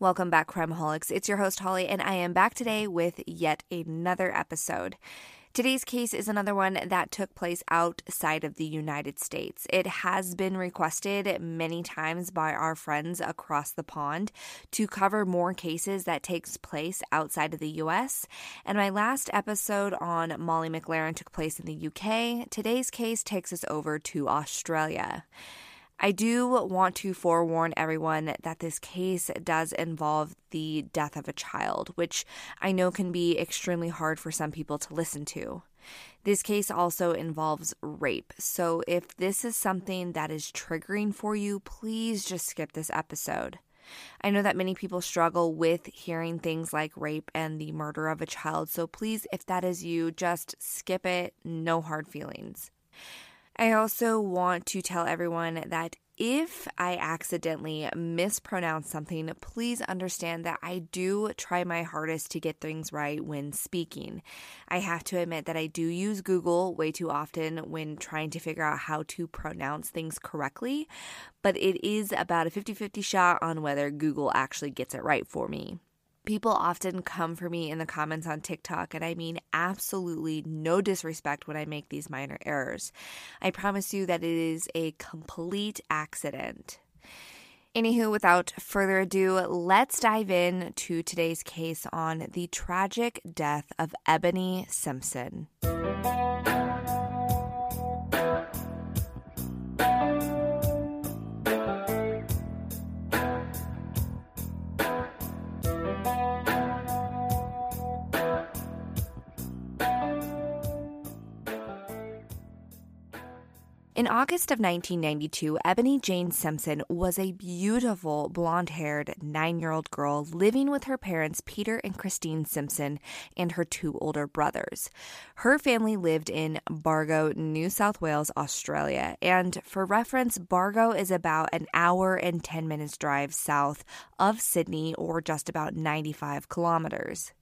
Welcome back, Crimeaholics. It's your host, Holly, and I am back today with yet another episode. Today's case is another one that took place outside of the United States. It has been requested many times by our friends across the pond to cover more cases that takes place outside of the US. And my last episode on Molly McLaren took place in the UK. Today's case takes us over to Australia. I do want to forewarn everyone that this case does involve the death of a child, which I know can be extremely hard for some people to listen to. This case also involves rape, so if this is something that is triggering for you, please just skip this episode. I know that many people struggle with hearing things like rape and the murder of a child, so please, if that is you, just skip it, no hard feelings. I also want to tell everyone that if I accidentally mispronounce something, please understand that I do try my hardest to get things right when speaking. I have to admit that I do use Google way too often when trying to figure out how to pronounce things correctly, but it is about a 50 50 shot on whether Google actually gets it right for me. People often come for me in the comments on TikTok, and I mean absolutely no disrespect when I make these minor errors. I promise you that it is a complete accident. Anywho, without further ado, let's dive in to today's case on the tragic death of Ebony Simpson. In August of 1992, Ebony Jane Simpson was a beautiful blonde haired nine year old girl living with her parents, Peter and Christine Simpson, and her two older brothers. Her family lived in Bargo, New South Wales, Australia. And for reference, Bargo is about an hour and 10 minutes drive south of Sydney, or just about 95 kilometers.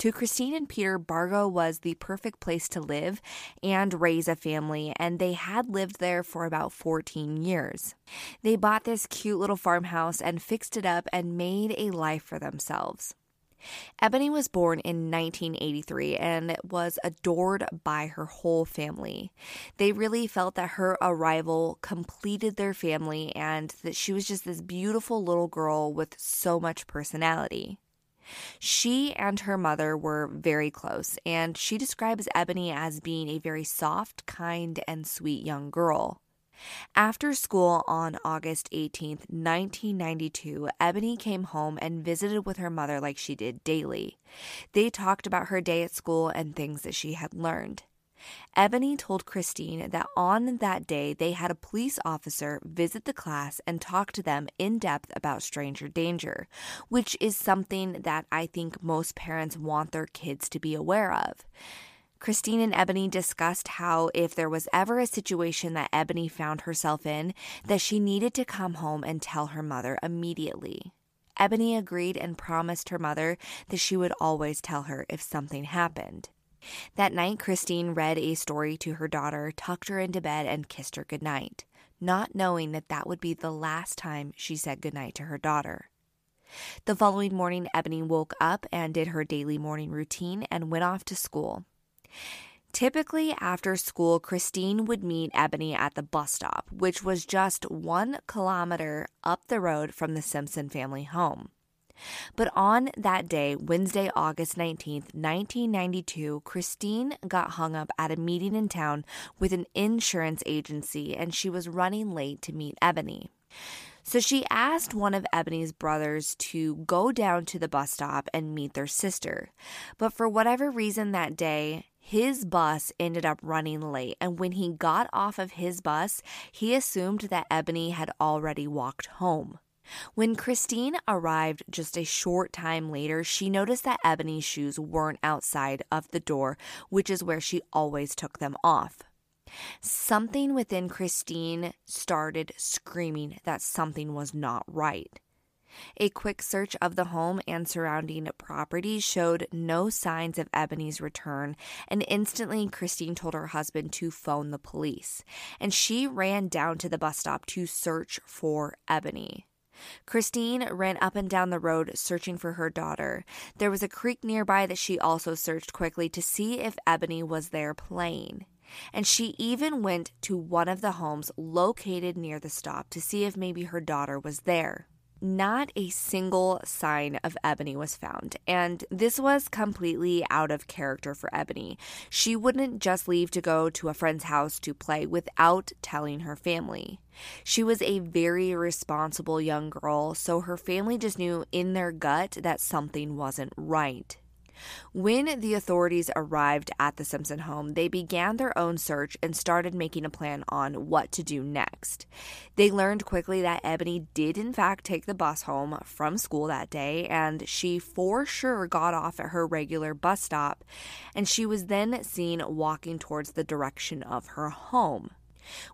To Christine and Peter, Bargo was the perfect place to live and raise a family, and they had lived there for about 14 years. They bought this cute little farmhouse and fixed it up and made a life for themselves. Ebony was born in 1983 and was adored by her whole family. They really felt that her arrival completed their family and that she was just this beautiful little girl with so much personality. She and her mother were very close, and she describes Ebony as being a very soft, kind, and sweet young girl. After school on August 18th, 1992, Ebony came home and visited with her mother like she did daily. They talked about her day at school and things that she had learned. Ebony told Christine that on that day they had a police officer visit the class and talk to them in depth about stranger danger, which is something that I think most parents want their kids to be aware of. Christine and Ebony discussed how if there was ever a situation that Ebony found herself in, that she needed to come home and tell her mother immediately. Ebony agreed and promised her mother that she would always tell her if something happened. That night, Christine read a story to her daughter, tucked her into bed, and kissed her goodnight, not knowing that that would be the last time she said goodnight to her daughter. The following morning, Ebony woke up and did her daily morning routine and went off to school. Typically, after school, Christine would meet Ebony at the bus stop, which was just one kilometer up the road from the Simpson family home. But on that day, Wednesday, August 19th, 1992, Christine got hung up at a meeting in town with an insurance agency and she was running late to meet Ebony. So she asked one of Ebony's brothers to go down to the bus stop and meet their sister. But for whatever reason that day, his bus ended up running late, and when he got off of his bus, he assumed that Ebony had already walked home. When Christine arrived just a short time later, she noticed that Ebony's shoes weren't outside of the door, which is where she always took them off. Something within Christine started screaming that something was not right. A quick search of the home and surrounding property showed no signs of Ebony's return, and instantly Christine told her husband to phone the police. And she ran down to the bus stop to search for Ebony. Christine ran up and down the road searching for her daughter. There was a creek nearby that she also searched quickly to see if Ebony was there playing. And she even went to one of the homes located near the stop to see if maybe her daughter was there not a single sign of Ebony was found, and this was completely out of character for Ebony. She wouldn't just leave to go to a friend's house to play without telling her family. She was a very responsible young girl, so her family just knew in their gut that something wasn't right. When the authorities arrived at the Simpson home, they began their own search and started making a plan on what to do next. They learned quickly that Ebony did, in fact, take the bus home from school that day, and she for sure got off at her regular bus stop, and she was then seen walking towards the direction of her home.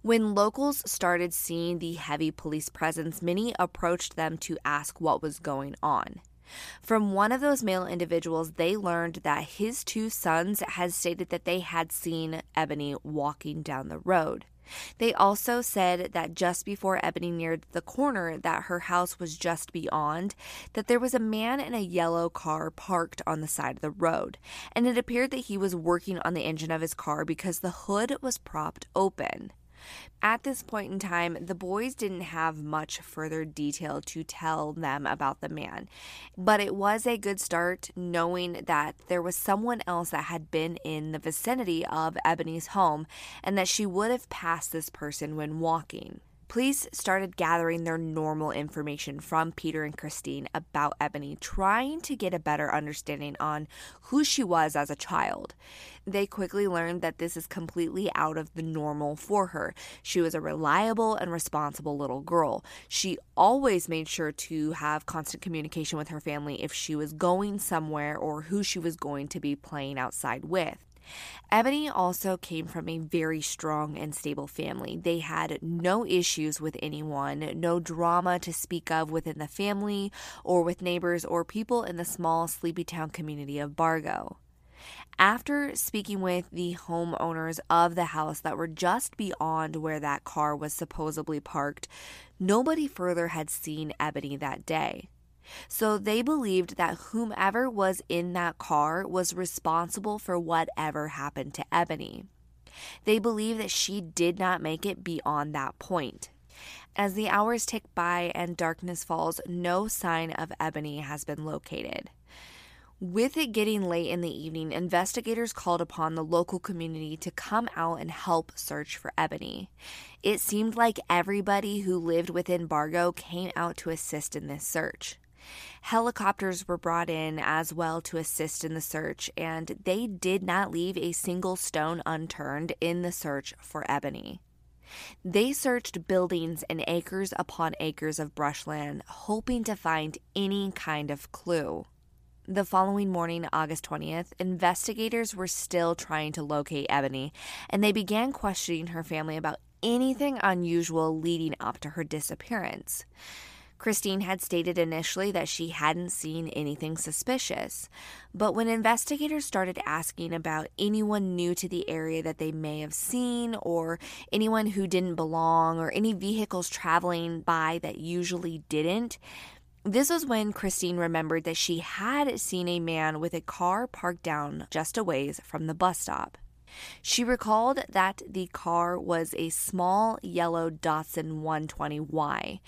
When locals started seeing the heavy police presence, many approached them to ask what was going on. From one of those male individuals, they learned that his two sons had stated that they had seen Ebony walking down the road. They also said that just before Ebony neared the corner that her house was just beyond, that there was a man in a yellow car parked on the side of the road, and it appeared that he was working on the engine of his car because the hood was propped open. At this point in time, the boys didn't have much further detail to tell them about the man, but it was a good start knowing that there was someone else that had been in the vicinity of Ebony's home and that she would have passed this person when walking. Police started gathering their normal information from Peter and Christine about Ebony, trying to get a better understanding on who she was as a child. They quickly learned that this is completely out of the normal for her. She was a reliable and responsible little girl. She always made sure to have constant communication with her family if she was going somewhere or who she was going to be playing outside with. Ebony also came from a very strong and stable family. They had no issues with anyone, no drama to speak of within the family or with neighbors or people in the small sleepy town community of Bargo. After speaking with the homeowners of the house that were just beyond where that car was supposedly parked, nobody further had seen Ebony that day. So they believed that whomever was in that car was responsible for whatever happened to Ebony. They believe that she did not make it beyond that point. As the hours tick by and darkness falls, no sign of Ebony has been located. With it getting late in the evening, investigators called upon the local community to come out and help search for Ebony. It seemed like everybody who lived within Bargo came out to assist in this search. Helicopters were brought in as well to assist in the search, and they did not leave a single stone unturned in the search for Ebony. They searched buildings and acres upon acres of brushland, hoping to find any kind of clue. The following morning, August 20th, investigators were still trying to locate Ebony, and they began questioning her family about anything unusual leading up to her disappearance. Christine had stated initially that she hadn't seen anything suspicious, but when investigators started asking about anyone new to the area that they may have seen, or anyone who didn't belong, or any vehicles traveling by that usually didn't, this was when Christine remembered that she had seen a man with a car parked down just a ways from the bus stop. She recalled that the car was a small yellow Datsun 120Y,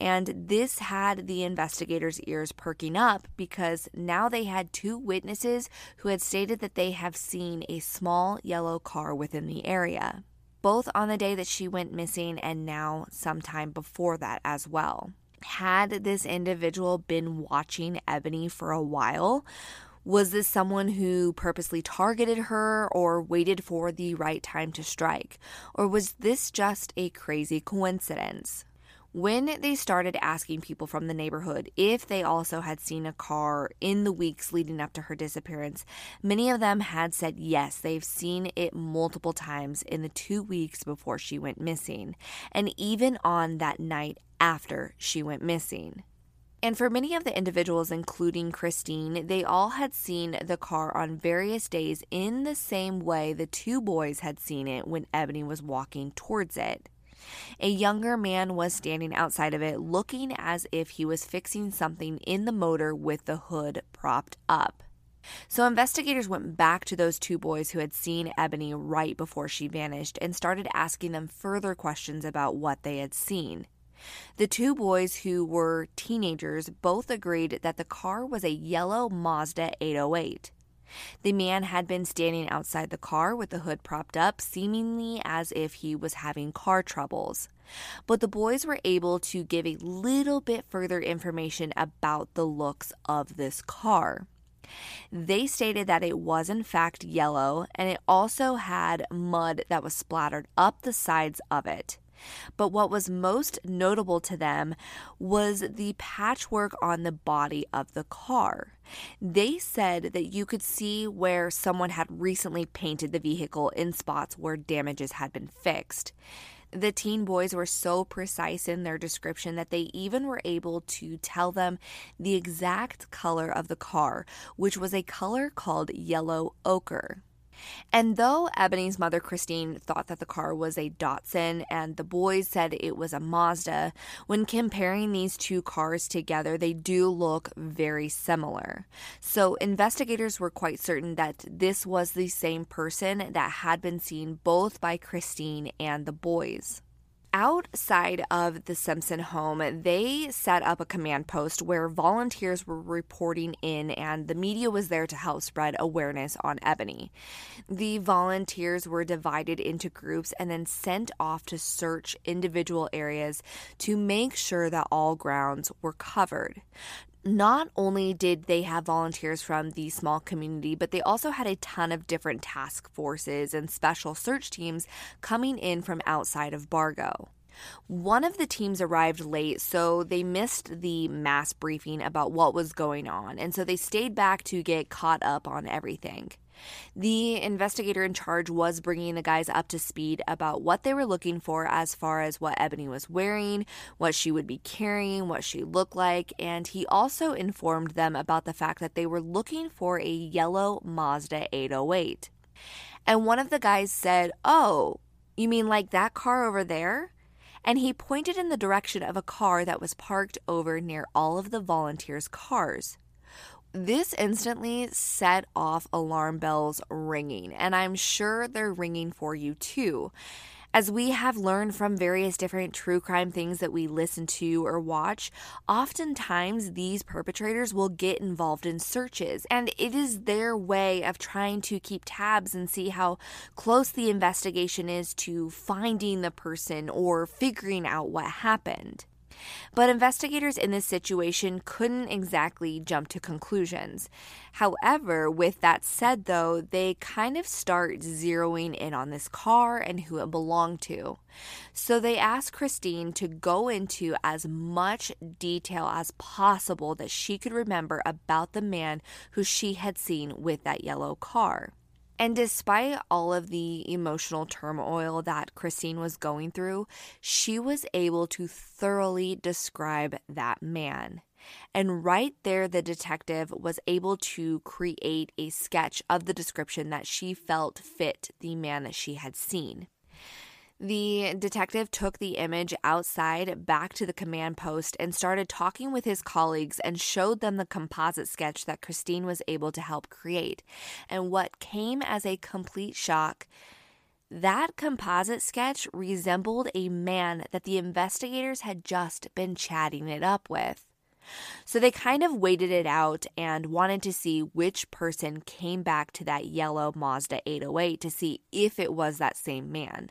and this had the investigators' ears perking up because now they had two witnesses who had stated that they have seen a small yellow car within the area, both on the day that she went missing and now sometime before that as well. Had this individual been watching Ebony for a while? Was this someone who purposely targeted her or waited for the right time to strike? Or was this just a crazy coincidence? When they started asking people from the neighborhood if they also had seen a car in the weeks leading up to her disappearance, many of them had said yes, they've seen it multiple times in the two weeks before she went missing, and even on that night after she went missing. And for many of the individuals, including Christine, they all had seen the car on various days in the same way the two boys had seen it when Ebony was walking towards it. A younger man was standing outside of it, looking as if he was fixing something in the motor with the hood propped up. So, investigators went back to those two boys who had seen Ebony right before she vanished and started asking them further questions about what they had seen. The two boys, who were teenagers, both agreed that the car was a yellow Mazda 808. The man had been standing outside the car with the hood propped up, seemingly as if he was having car troubles. But the boys were able to give a little bit further information about the looks of this car. They stated that it was in fact yellow and it also had mud that was splattered up the sides of it. But what was most notable to them was the patchwork on the body of the car. They said that you could see where someone had recently painted the vehicle in spots where damages had been fixed. The teen boys were so precise in their description that they even were able to tell them the exact color of the car, which was a color called yellow ochre. And though Ebony's mother, Christine, thought that the car was a Datsun and the boys said it was a Mazda, when comparing these two cars together, they do look very similar. So investigators were quite certain that this was the same person that had been seen both by Christine and the boys outside of the Simpson home, they set up a command post where volunteers were reporting in and the media was there to help spread awareness on Ebony. The volunteers were divided into groups and then sent off to search individual areas to make sure that all grounds were covered not only did they have volunteers from the small community, but they also had a ton of different task forces and special search teams coming in from outside of Bargo. One of the teams arrived late, so they missed the mass briefing about what was going on, and so they stayed back to get caught up on everything. The investigator in charge was bringing the guys up to speed about what they were looking for as far as what Ebony was wearing, what she would be carrying, what she looked like, and he also informed them about the fact that they were looking for a yellow Mazda 808. And one of the guys said, Oh, you mean like that car over there? And he pointed in the direction of a car that was parked over near all of the volunteers' cars. This instantly set off alarm bells ringing, and I'm sure they're ringing for you too. As we have learned from various different true crime things that we listen to or watch, oftentimes these perpetrators will get involved in searches, and it is their way of trying to keep tabs and see how close the investigation is to finding the person or figuring out what happened. But investigators in this situation couldn't exactly jump to conclusions. However, with that said, though, they kind of start zeroing in on this car and who it belonged to. So they asked Christine to go into as much detail as possible that she could remember about the man who she had seen with that yellow car. And despite all of the emotional turmoil that Christine was going through, she was able to thoroughly describe that man. And right there, the detective was able to create a sketch of the description that she felt fit the man that she had seen. The detective took the image outside back to the command post and started talking with his colleagues and showed them the composite sketch that Christine was able to help create. And what came as a complete shock that composite sketch resembled a man that the investigators had just been chatting it up with. So they kind of waited it out and wanted to see which person came back to that yellow Mazda 808 to see if it was that same man.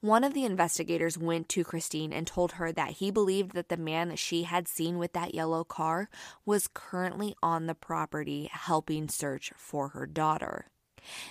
One of the investigators went to Christine and told her that he believed that the man that she had seen with that yellow car was currently on the property helping search for her daughter.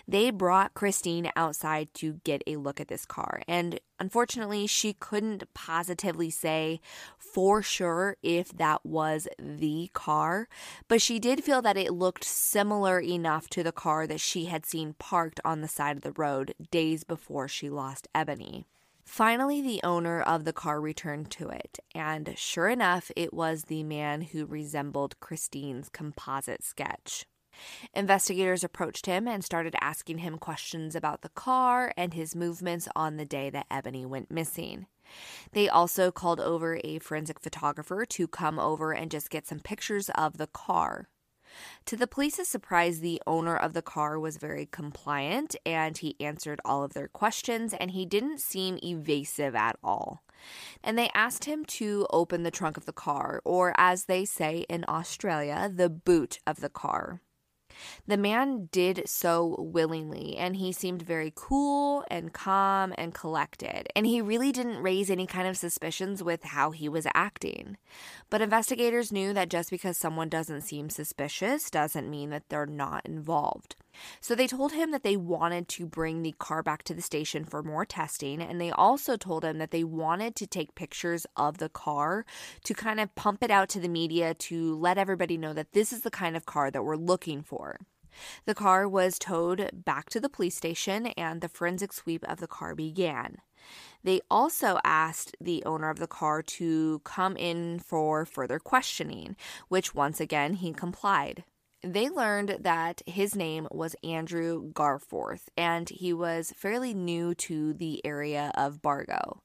They brought Christine outside to get a look at this car, and unfortunately, she couldn't positively say for sure if that was the car, but she did feel that it looked similar enough to the car that she had seen parked on the side of the road days before she lost Ebony. Finally, the owner of the car returned to it, and sure enough, it was the man who resembled Christine's composite sketch. Investigators approached him and started asking him questions about the car and his movements on the day that Ebony went missing. They also called over a forensic photographer to come over and just get some pictures of the car. To the police's surprise, the owner of the car was very compliant and he answered all of their questions and he didn't seem evasive at all. And they asked him to open the trunk of the car, or as they say in Australia, the boot of the car. The man did so willingly, and he seemed very cool and calm and collected, and he really didn't raise any kind of suspicions with how he was acting. But investigators knew that just because someone doesn't seem suspicious doesn't mean that they're not involved. So they told him that they wanted to bring the car back to the station for more testing. And they also told him that they wanted to take pictures of the car to kind of pump it out to the media to let everybody know that this is the kind of car that we're looking for. The car was towed back to the police station and the forensic sweep of the car began. They also asked the owner of the car to come in for further questioning, which once again he complied they learned that his name was Andrew Garforth, and he was fairly new to the area of Bargo.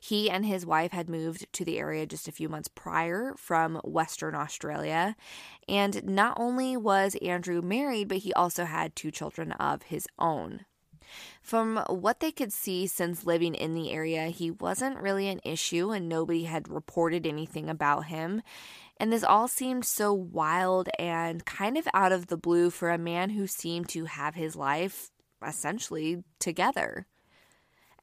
He and his wife had moved to the area just a few months prior from Western Australia. And not only was Andrew married, but he also had two children of his own. From what they could see since living in the area, he wasn't really an issue and nobody had reported anything about him. And this all seemed so wild and kind of out of the blue for a man who seemed to have his life essentially together.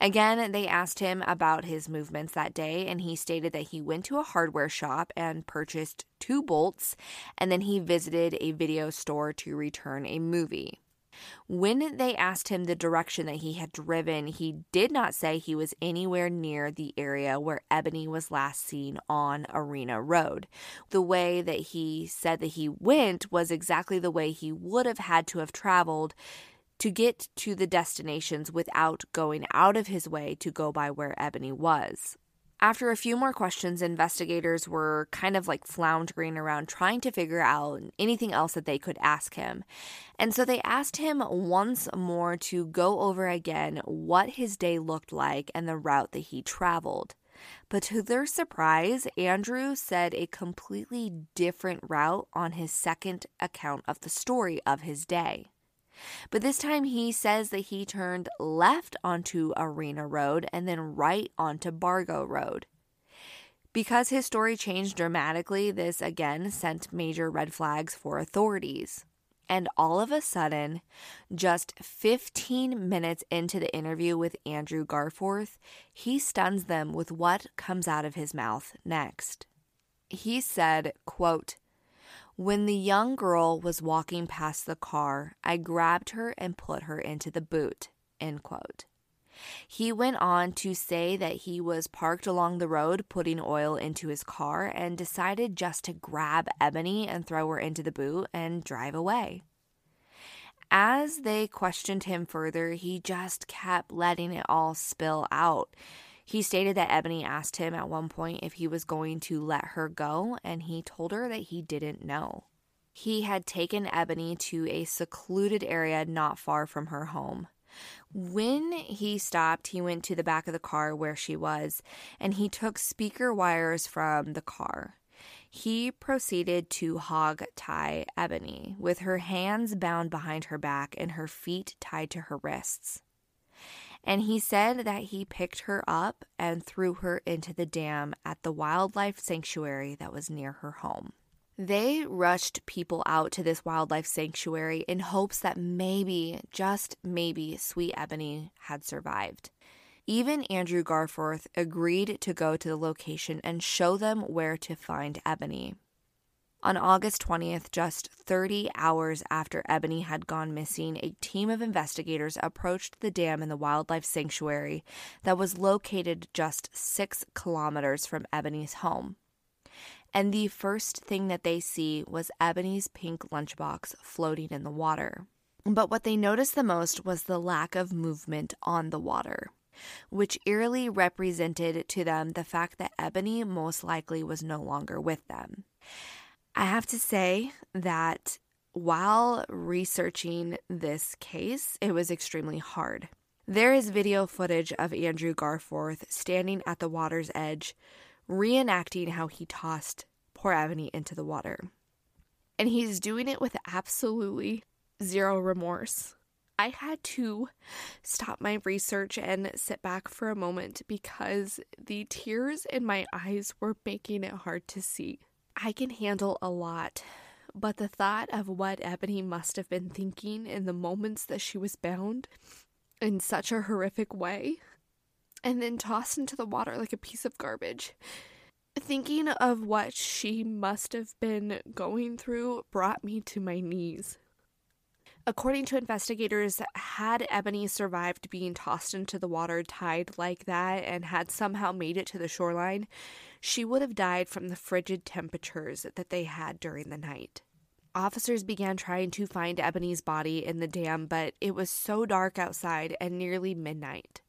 Again, they asked him about his movements that day, and he stated that he went to a hardware shop and purchased two bolts, and then he visited a video store to return a movie. When they asked him the direction that he had driven, he did not say he was anywhere near the area where Ebony was last seen on Arena Road. The way that he said that he went was exactly the way he would have had to have traveled to get to the destinations without going out of his way to go by where Ebony was. After a few more questions, investigators were kind of like floundering around trying to figure out anything else that they could ask him. And so they asked him once more to go over again what his day looked like and the route that he traveled. But to their surprise, Andrew said a completely different route on his second account of the story of his day. But this time he says that he turned left onto Arena Road and then right onto Bargo Road. Because his story changed dramatically, this again sent major red flags for authorities. And all of a sudden, just 15 minutes into the interview with Andrew Garforth, he stuns them with what comes out of his mouth next. He said, quote, when the young girl was walking past the car, I grabbed her and put her into the boot. End quote. He went on to say that he was parked along the road putting oil into his car and decided just to grab Ebony and throw her into the boot and drive away. As they questioned him further, he just kept letting it all spill out. He stated that Ebony asked him at one point if he was going to let her go, and he told her that he didn't know. He had taken Ebony to a secluded area not far from her home. When he stopped, he went to the back of the car where she was, and he took speaker wires from the car. He proceeded to hog tie Ebony, with her hands bound behind her back and her feet tied to her wrists and he said that he picked her up and threw her into the dam at the wildlife sanctuary that was near her home. They rushed people out to this wildlife sanctuary in hopes that maybe, just maybe, Sweet Ebony had survived. Even Andrew Garforth agreed to go to the location and show them where to find Ebony. On August 20th, just 30 hours after Ebony had gone missing, a team of investigators approached the dam in the wildlife sanctuary that was located just six kilometers from Ebony's home. And the first thing that they see was Ebony's pink lunchbox floating in the water. But what they noticed the most was the lack of movement on the water, which eerily represented to them the fact that Ebony most likely was no longer with them. I have to say that while researching this case, it was extremely hard. There is video footage of Andrew Garforth standing at the water's edge, reenacting how he tossed poor Ebony into the water. And he's doing it with absolutely zero remorse. I had to stop my research and sit back for a moment because the tears in my eyes were making it hard to see. I can handle a lot, but the thought of what Ebony must have been thinking in the moments that she was bound in such a horrific way and then tossed into the water like a piece of garbage. Thinking of what she must have been going through brought me to my knees. According to investigators, had Ebony survived being tossed into the water tied like that and had somehow made it to the shoreline, she would have died from the frigid temperatures that they had during the night. Officers began trying to find Ebony's body in the dam, but it was so dark outside and nearly midnight.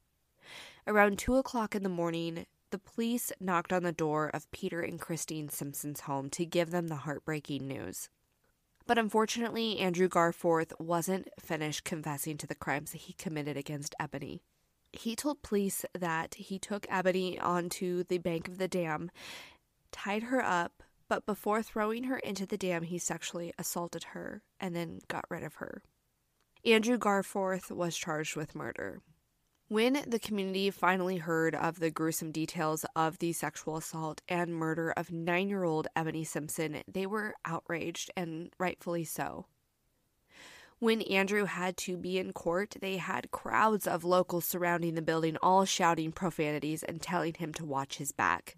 Around two o'clock in the morning, the police knocked on the door of Peter and Christine Simpson's home to give them the heartbreaking news. But unfortunately, Andrew Garforth wasn't finished confessing to the crimes that he committed against Ebony he told police that he took Ebony onto the bank of the dam, tied her up, but before throwing her into the dam, he sexually assaulted her and then got rid of her. Andrew Garforth was charged with murder. When the community finally heard of the gruesome details of the sexual assault and murder of nine year old Ebony Simpson, they were outraged and rightfully so. When Andrew had to be in court, they had crowds of locals surrounding the building, all shouting profanities and telling him to watch his back.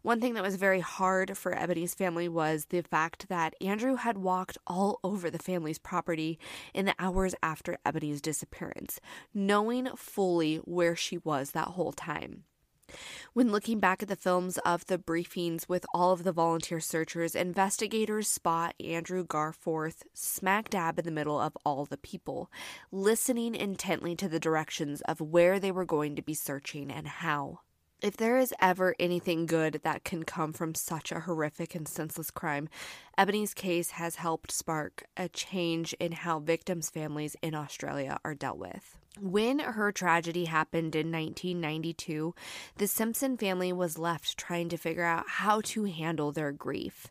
One thing that was very hard for Ebony's family was the fact that Andrew had walked all over the family's property in the hours after Ebony's disappearance, knowing fully where she was that whole time. When looking back at the films of the briefings with all of the volunteer searchers, investigators spot Andrew Garforth smack dab in the middle of all the people, listening intently to the directions of where they were going to be searching and how. If there is ever anything good that can come from such a horrific and senseless crime, Ebony's case has helped spark a change in how victims' families in Australia are dealt with. When her tragedy happened in 1992, the Simpson family was left trying to figure out how to handle their grief.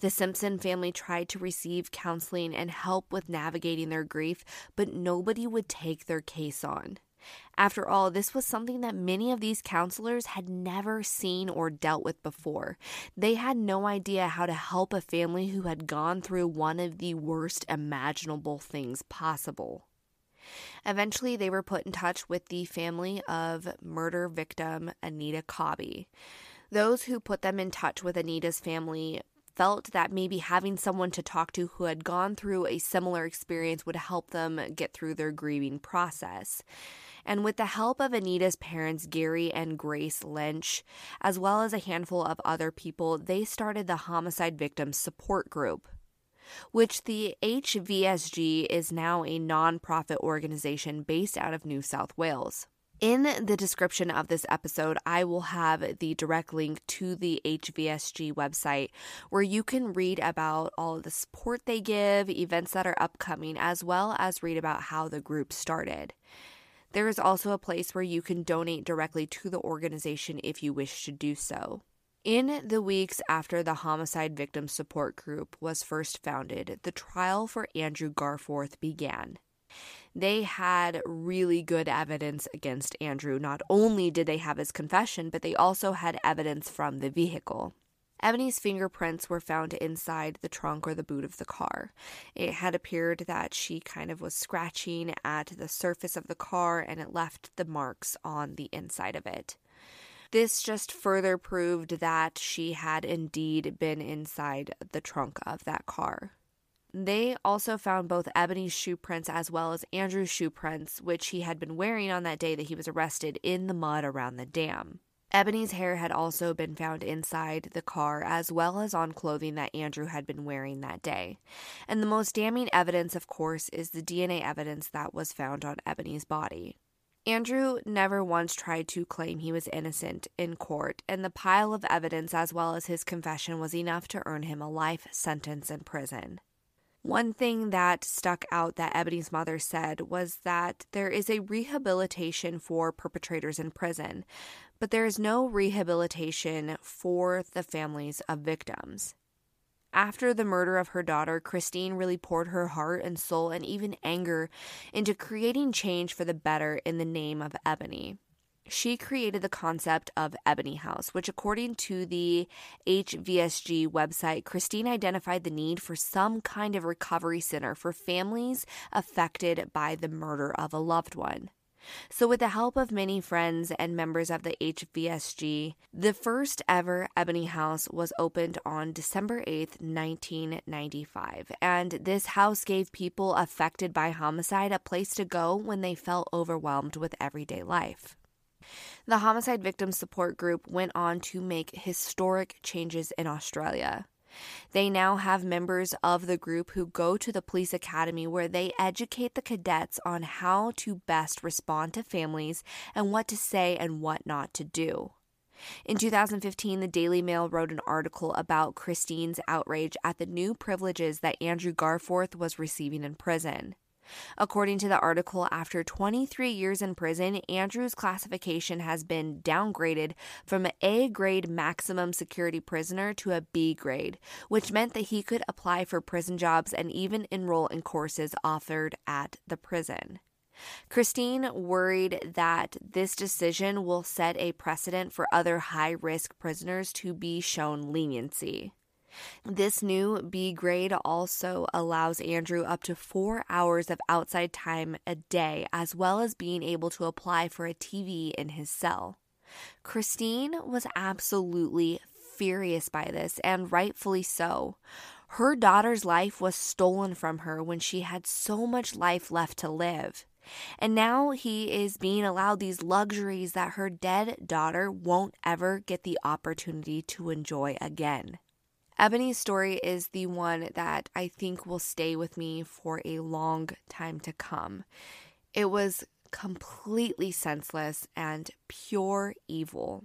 The Simpson family tried to receive counseling and help with navigating their grief, but nobody would take their case on. After all, this was something that many of these counselors had never seen or dealt with before. They had no idea how to help a family who had gone through one of the worst imaginable things possible. Eventually, they were put in touch with the family of murder victim Anita Cobby. Those who put them in touch with Anita's family felt that maybe having someone to talk to who had gone through a similar experience would help them get through their grieving process. And with the help of Anita's parents, Gary and Grace Lynch, as well as a handful of other people, they started the Homicide Victims Support Group which the HVSG is now a nonprofit organization based out of New South Wales. In the description of this episode, I will have the direct link to the HVSG website where you can read about all of the support they give, events that are upcoming, as well as read about how the group started. There is also a place where you can donate directly to the organization if you wish to do so. In the weeks after the Homicide Victim Support Group was first founded, the trial for Andrew Garforth began. They had really good evidence against Andrew. Not only did they have his confession, but they also had evidence from the vehicle. Ebony's fingerprints were found inside the trunk or the boot of the car. It had appeared that she kind of was scratching at the surface of the car and it left the marks on the inside of it. This just further proved that she had indeed been inside the trunk of that car. They also found both Ebony's shoe prints as well as Andrew's shoe prints, which he had been wearing on that day that he was arrested in the mud around the dam. Ebony's hair had also been found inside the car, as well as on clothing that Andrew had been wearing that day. And the most damning evidence, of course, is the DNA evidence that was found on Ebony's body. Andrew never once tried to claim he was innocent in court, and the pile of evidence, as well as his confession, was enough to earn him a life sentence in prison. One thing that stuck out that Ebony's mother said was that there is a rehabilitation for perpetrators in prison, but there is no rehabilitation for the families of victims. After the murder of her daughter, Christine really poured her heart and soul and even anger into creating change for the better in the name of Ebony she created the concept of Ebony House, which, according to the HVSG website, Christine identified the need for some kind of recovery center for families affected by the murder of a loved one. So, with the help of many friends and members of the HVSG, the first ever Ebony House was opened on December 8th, 1995. And this house gave people affected by homicide a place to go when they felt overwhelmed with everyday life. The Homicide Victim Support Group went on to make historic changes in Australia. They now have members of the group who go to the police academy where they educate the cadets on how to best respond to families and what to say and what not to do. In 2015, the Daily Mail wrote an article about Christine's outrage at the new privileges that Andrew Garforth was receiving in prison. According to the article, after 23 years in prison, Andrew's classification has been downgraded from A grade maximum security prisoner to a B grade, which meant that he could apply for prison jobs and even enroll in courses offered at the prison. Christine worried that this decision will set a precedent for other high risk prisoners to be shown leniency. This new B grade also allows Andrew up to four hours of outside time a day, as well as being able to apply for a TV in his cell. Christine was absolutely furious by this, and rightfully so. Her daughter's life was stolen from her when she had so much life left to live. And now he is being allowed these luxuries that her dead daughter won't ever get the opportunity to enjoy again. Ebony's story is the one that I think will stay with me for a long time to come. It was completely senseless and pure evil.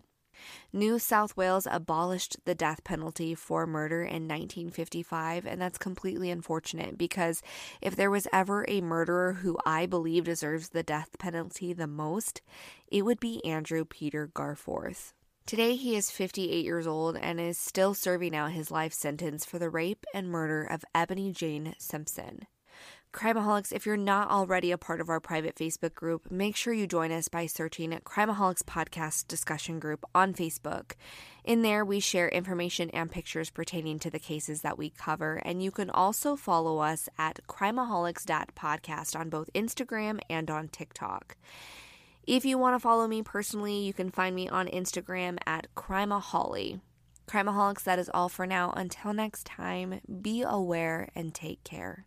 New South Wales abolished the death penalty for murder in 1955, and that's completely unfortunate because if there was ever a murderer who I believe deserves the death penalty the most, it would be Andrew Peter Garforth. Today, he is 58 years old and is still serving out his life sentence for the rape and murder of Ebony Jane Simpson. Crimeaholics, if you're not already a part of our private Facebook group, make sure you join us by searching Crimeaholics Podcast Discussion Group on Facebook. In there, we share information and pictures pertaining to the cases that we cover, and you can also follow us at crimeaholics.podcast on both Instagram and on TikTok. If you want to follow me personally, you can find me on Instagram at crimeaholic. Crimeaholics, that is all for now. Until next time, be aware and take care.